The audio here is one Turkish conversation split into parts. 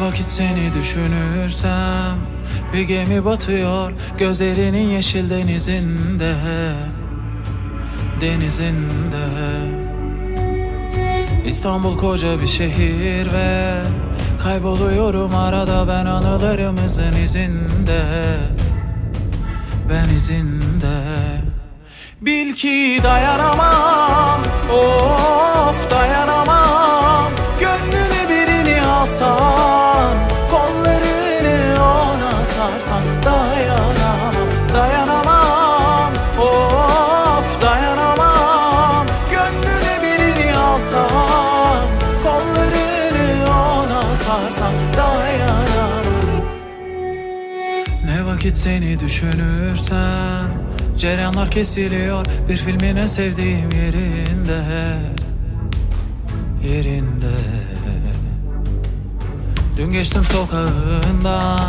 vakit seni düşünürsem Bir gemi batıyor gözlerinin yeşil denizinde Denizinde. İstanbul koca bir şehir ve Kayboluyorum arada ben anılarımızın izinde Ben izinde. Bil ki dayanamam Of dayanamam Gönlünü birini alsan sarsan Dayanamam ne vakit seni düşünürsen Cereyanlar kesiliyor bir filmin en sevdiğim yerinde Yerinde. Dün geçtim sokağında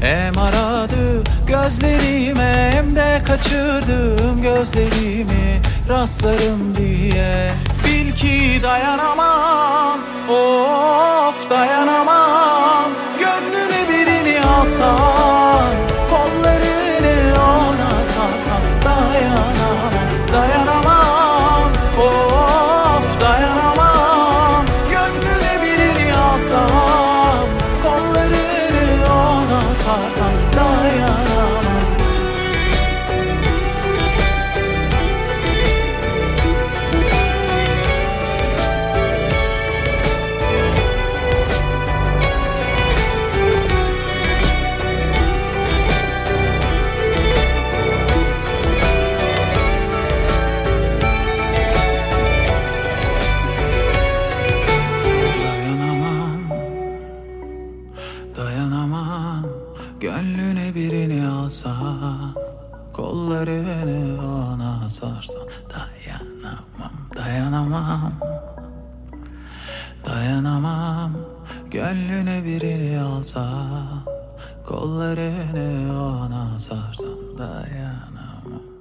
Hem aradı gözlerime hem de kaçırdım gözlerimi rastlarım diye. Bil ki dayanamam ona sarsan Gönlüne birini alsan Kollarını ona sarsan Dayanamam Dayanamam. Dayanamam. Gönlüne birini alsan Kollarını ona sarsan Dayanamam